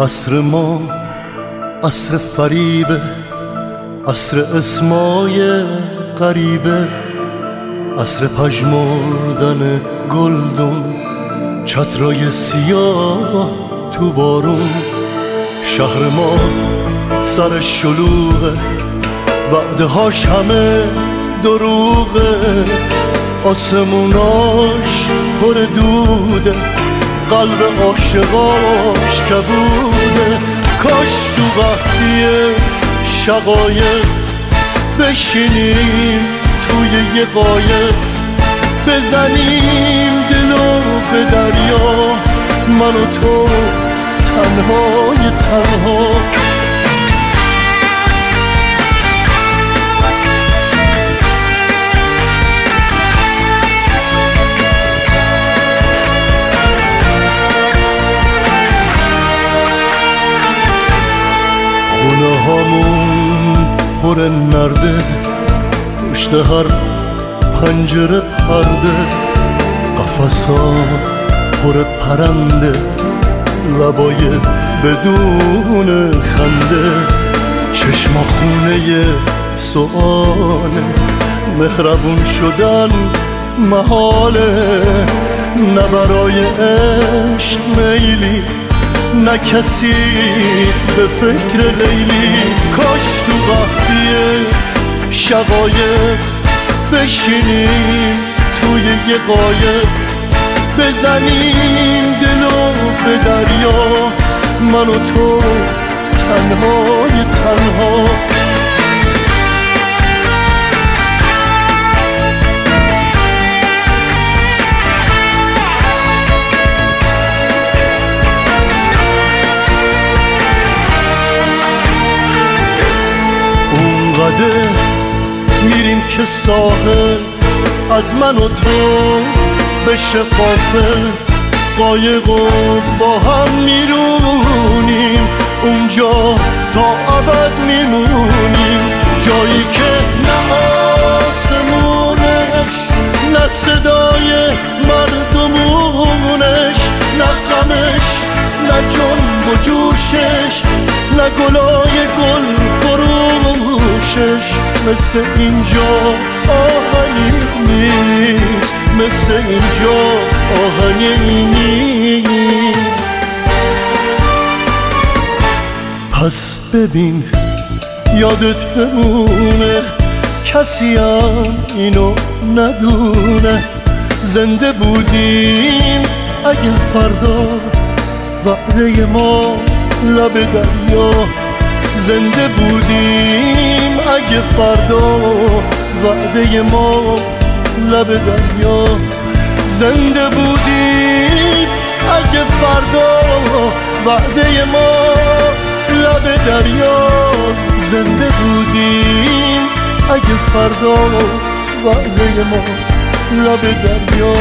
عصر ما عصر فریبه عصر اسمای غریبه عصر پژمردن گلدون چترای سیاه تو بارون. شهر ما سر شلوغه بعدهاش همه دروغه. آسموناش پر دوده قلب عاشقاش کبوده کاش تو وقتی شقایق بشینیم توی یه قایق بزنیم. دلو به دریا من و تو تنهای تنها. پر نرده پشت هر پنجره پرده قفص ها پر پرنده لبای بدون خنده چشما خونه سؤاله مهربون شدن محاله نه برای عشق میلی نه کسی به فکر لیلی کاش تو وقتی شقایق بشینیم توی یه قایق بزنیم دلو به دریا من و تو تنها. اونقدر میریم که ساحل از من و تو بشه قافل قایق و با هم میرونیم. اونجا تا ابد میمونیم. جایی که نه آسمونش نه صدای مردمونش نه غمش نه جنب و جوشش. نه گلای گل فروشش مثل اینجا آهنی نیست مثل اینجا آهنی نیست. پس ببین یادت بمونه کسی هم اینو ندونه. زنده بودیم اگه فردا وعده ما لب دریا زنده بودیم. اگه فردا وعده ما لب دریا زنده بودیم. اگه فردا وعده ما لب دریا زنده بودیم. اگه فردا وعده ما لب دریا